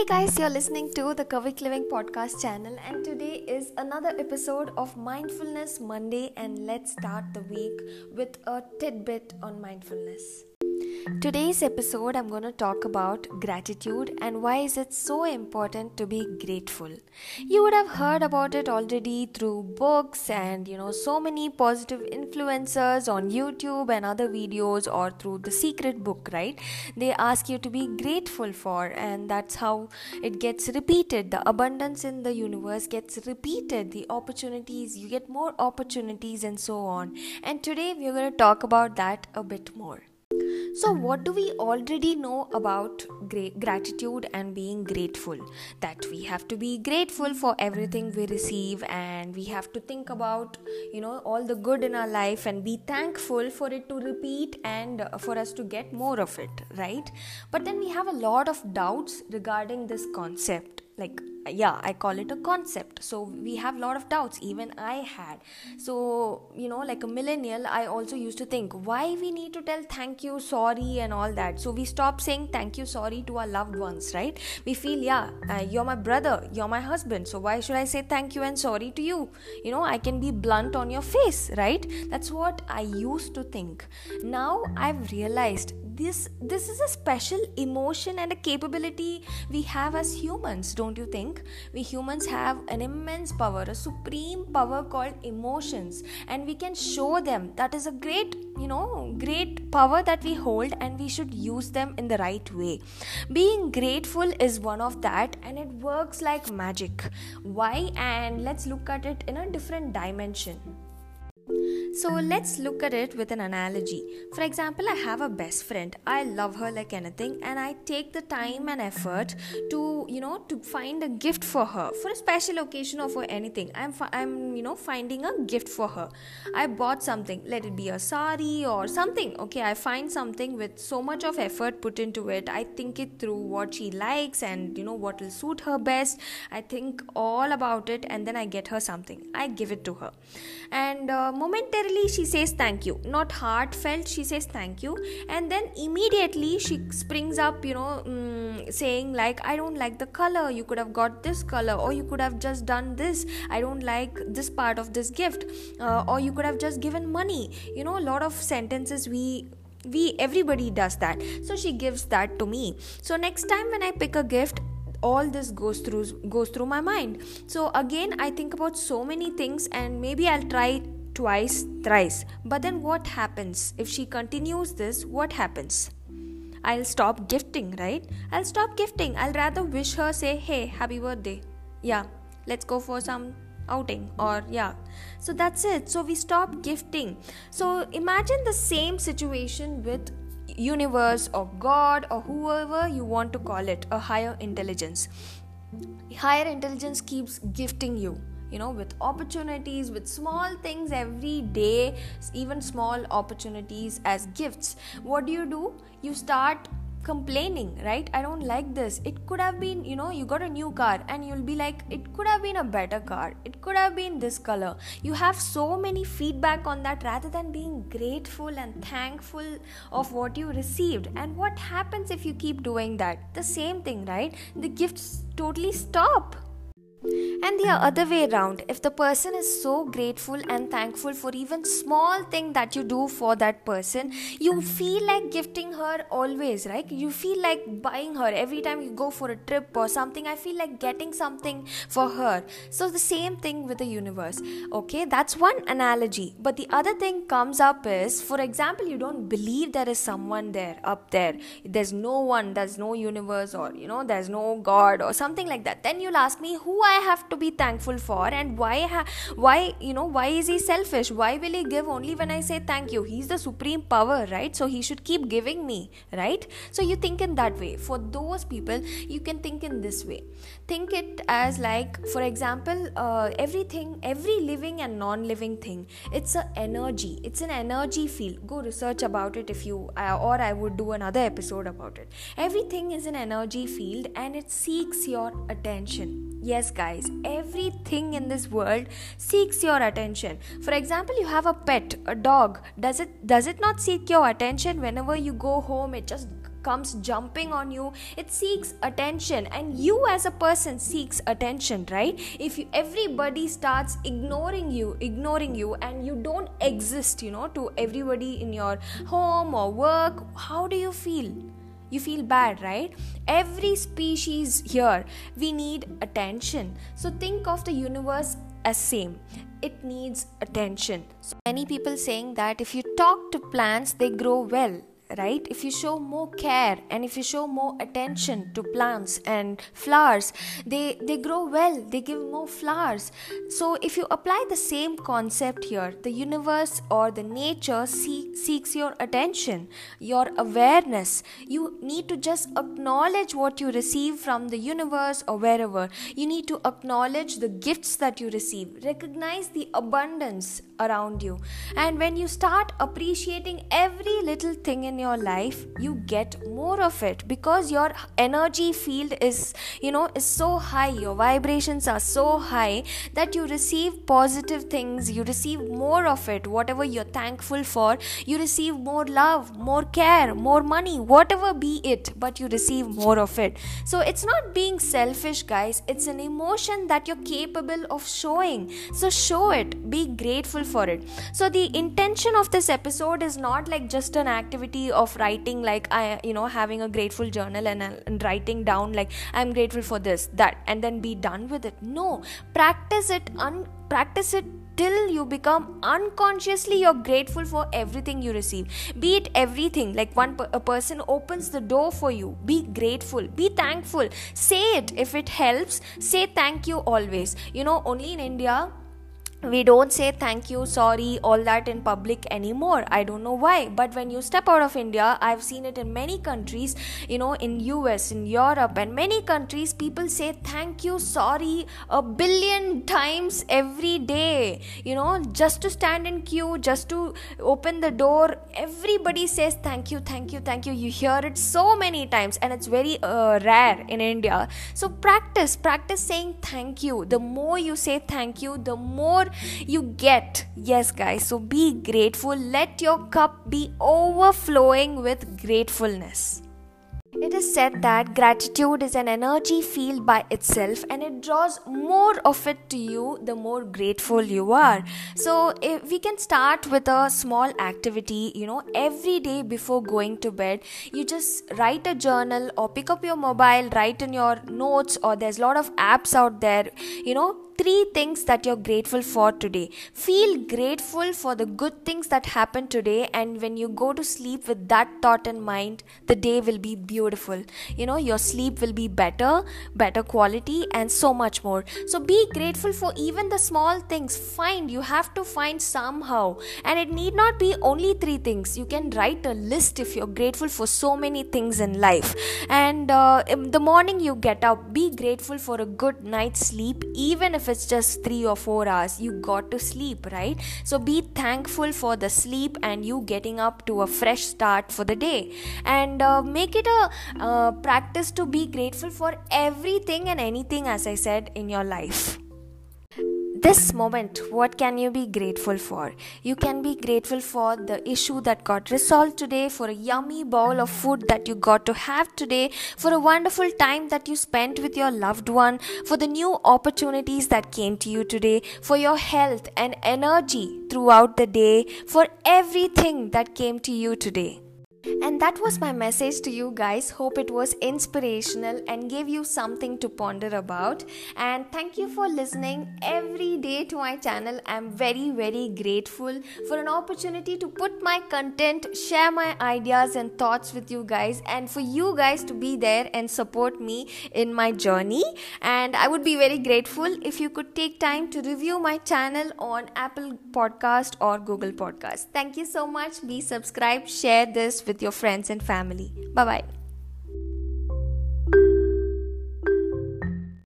Hey guys, you're listening to the Kavik Living podcast channel, and today is another episode of Mindfulness Monday. And let's start the week with a tidbit on mindfulness. Today's episode I'm going to talk about gratitude and why is it so important to be grateful. You would have heard about it already through books and you know so many positive influencers on YouTube and other videos or through the secret book, right? They ask you to be grateful for and that's how it gets repeated. The abundance in the universe gets repeated. The opportunities, you get more opportunities and so on. And today we're going to talk about that a bit more. So, what do we already know about gra- gratitude and being grateful? That we have to be grateful for everything we receive, and we have to think about, you know, all the good in our life and be thankful for it to repeat and for us to get more of it, right? But then we have a lot of doubts regarding this concept like yeah i call it a concept. So we have a lot of doubts even i had. So you know like a millennial i also used to think why we need to tell thank you sorry and all that. So we stop saying thank you sorry to our loved ones right? We feel yeah uh, you're my brother you're my husband so why should i say thank you and sorry to you? You know i can be blunt on your face right? That's what i used to think. Now i've realized this this is a special emotion and a capability we have as humans don't you think we humans have an immense power a supreme power called emotions and we can show them. That is a great you know great power that we hold and we should use them in the right way. Being grateful is one of that and it works like magic. Why? And let's look at it in a different dimension so let's look at it with an analogy. For example, I have a best friend. I love her like anything and I take the time and effort to, you know, to find a gift for her for a special occasion or for anything. I'm I'm, you know, finding a gift for her. I bought something, let it be a sari or something. Okay, I find something with so much of effort put into it. I think it through what she likes and, you know, what will suit her best. I think all about it and then I get her something. I give it to her. And uh, momentarily she says thank you. Not heartfelt she says thank you. And then immediately she springs up you know um, saying like i don't like the color. You could have got this color or you could have just done this. I don't like this part of this gift uh, or you could have just given money. You know a lot of sentences we we everybody does that. So she gives that to me. So next time when i pick a gift all this goes through goes through my mind. So again i think about so many things and maybe i'll try twice thrice. But then what happens? If she continues this what happens? I'll stop gifting right? I'll stop gifting. I'll rather wish her say hey happy birthday. Yeah let's go for some outing or yeah. So that's it. So we stop gifting. So imagine the same situation with universe or god or whoever you want to call it a higher intelligence. Higher intelligence keeps gifting you you know with opportunities with small things every day even small opportunities as gifts. What do you do? You start complaining right? I don't like this. It could have been you know you got a new car and you'll be like it could have been a better car. It could have been this color. You have so many feedback on that rather than being grateful and thankful of what you received. And what happens if you keep doing that? The same thing right? The gifts totally stop and the other way around if the person is so grateful and thankful for even small thing that you do for that person you feel like gifting her always right? You feel like buying her. Every time you go for a trip or something i feel like getting something for her. So the same thing with the universe okay? That's one analogy. But the other thing comes up is for example you don't believe there is someone there up there. There's no one there's no universe or you know there's no god or something like that. Then you'll ask me who I have to be thankful for? And why ha- why you know why is he selfish? Why will he give only when I say thank you? He's the supreme power right? So he should keep giving me right? So you think in that way. For those people you can think in this way. Think it as like for example uh, everything every living and non-living thing it's an energy. It's an energy field. Go research about it if you uh, or I would do another episode about it. Everything is an energy field and it seeks your attention yes guys everything in this world seeks your attention. For example you have a pet a dog. Does it does it not seek your attention? Whenever you go home it just comes jumping on you. It seeks attention and you as a person seeks attention right? If you, everybody starts ignoring you ignoring you and you don't exist you know to everybody in your home or work how do you feel you feel bad right? Every species here we need attention. So think of the universe as same. It needs attention. So many people saying that if you talk to plants they grow well right? If you show more care and if you show more attention to plants and flowers they they grow well. They give more flowers. So if you apply the same concept here the universe or the nature see, seeks your attention your awareness. You need to just acknowledge what you receive from the universe or wherever. You need to acknowledge the gifts that you receive. Recognize the abundance around you. And when you start appreciating every little thing in your life you get more of it because your energy field is you know is so high. Your vibrations are so high that you receive positive things. You receive more of it. Whatever you're thankful for you receive more love more care more money whatever be it but you receive more of it. So it's not being selfish guys. It's an emotion that you're capable of showing. So show it. Be grateful for it. So the intention of this episode is not like just an activity of writing like i you know having a grateful journal and, and writing down like i'm grateful for this that and then be done with it. No practice it un practice it till you become unconsciously you're grateful for everything you receive. Be it everything like one a person opens the door for you be grateful be thankful. Say it. If it helps say thank you always. You know only in india we don't say thank you sorry all that in public anymore. I don't know why. But when you step out of india i've seen it in many countries you know in us in europe and many countries people say thank you sorry a billion times every day. You know just to stand in queue just to open the door everybody says thank you thank you thank you. You hear it so many times and it's very uh, rare in india. So practice practice saying thank you. The more you say thank you the more you get. Yes, guys. So be grateful. Let your cup be overflowing with gratefulness. It is said that gratitude is an energy field by itself and it draws more of it to you the more grateful you are. So, if we can start with a small activity, you know, every day before going to bed, you just write a journal or pick up your mobile, write in your notes, or there's a lot of apps out there, you know, three things that you're grateful for today. Feel grateful for the good things that happened today, and when you go to sleep with that thought in mind, the day will be beautiful. You know, your sleep will be better, better quality, and so much more. So be grateful for even the small things. Find, you have to find somehow, and it need not be only three things. You can write a list if you're grateful for so many things in life. And uh, the morning you get up, be grateful for a good night's sleep, even if it's just 3 or 4 hours you got to sleep right? So be thankful for the sleep and you getting up to a fresh start for the day. And uh, make it a uh, practice to be grateful for everything and anything as i said in your life this moment, what can you be grateful for? You can be grateful for the issue that got resolved today, for a yummy bowl of food that you got to have today, for a wonderful time that you spent with your loved one, for the new opportunities that came to you today, for your health and energy throughout the day, for everything that came to you today. And that was my message to you guys. Hope it was inspirational and gave you something to ponder about. And thank you for listening every day to my channel. I'm very, very grateful for an opportunity to put my content, share my ideas and thoughts with you guys, and for you guys to be there and support me in my journey. And I would be very grateful if you could take time to review my channel on Apple Podcast or Google Podcast. Thank you so much. Be subscribed, share this with your friends and family. Bye bye.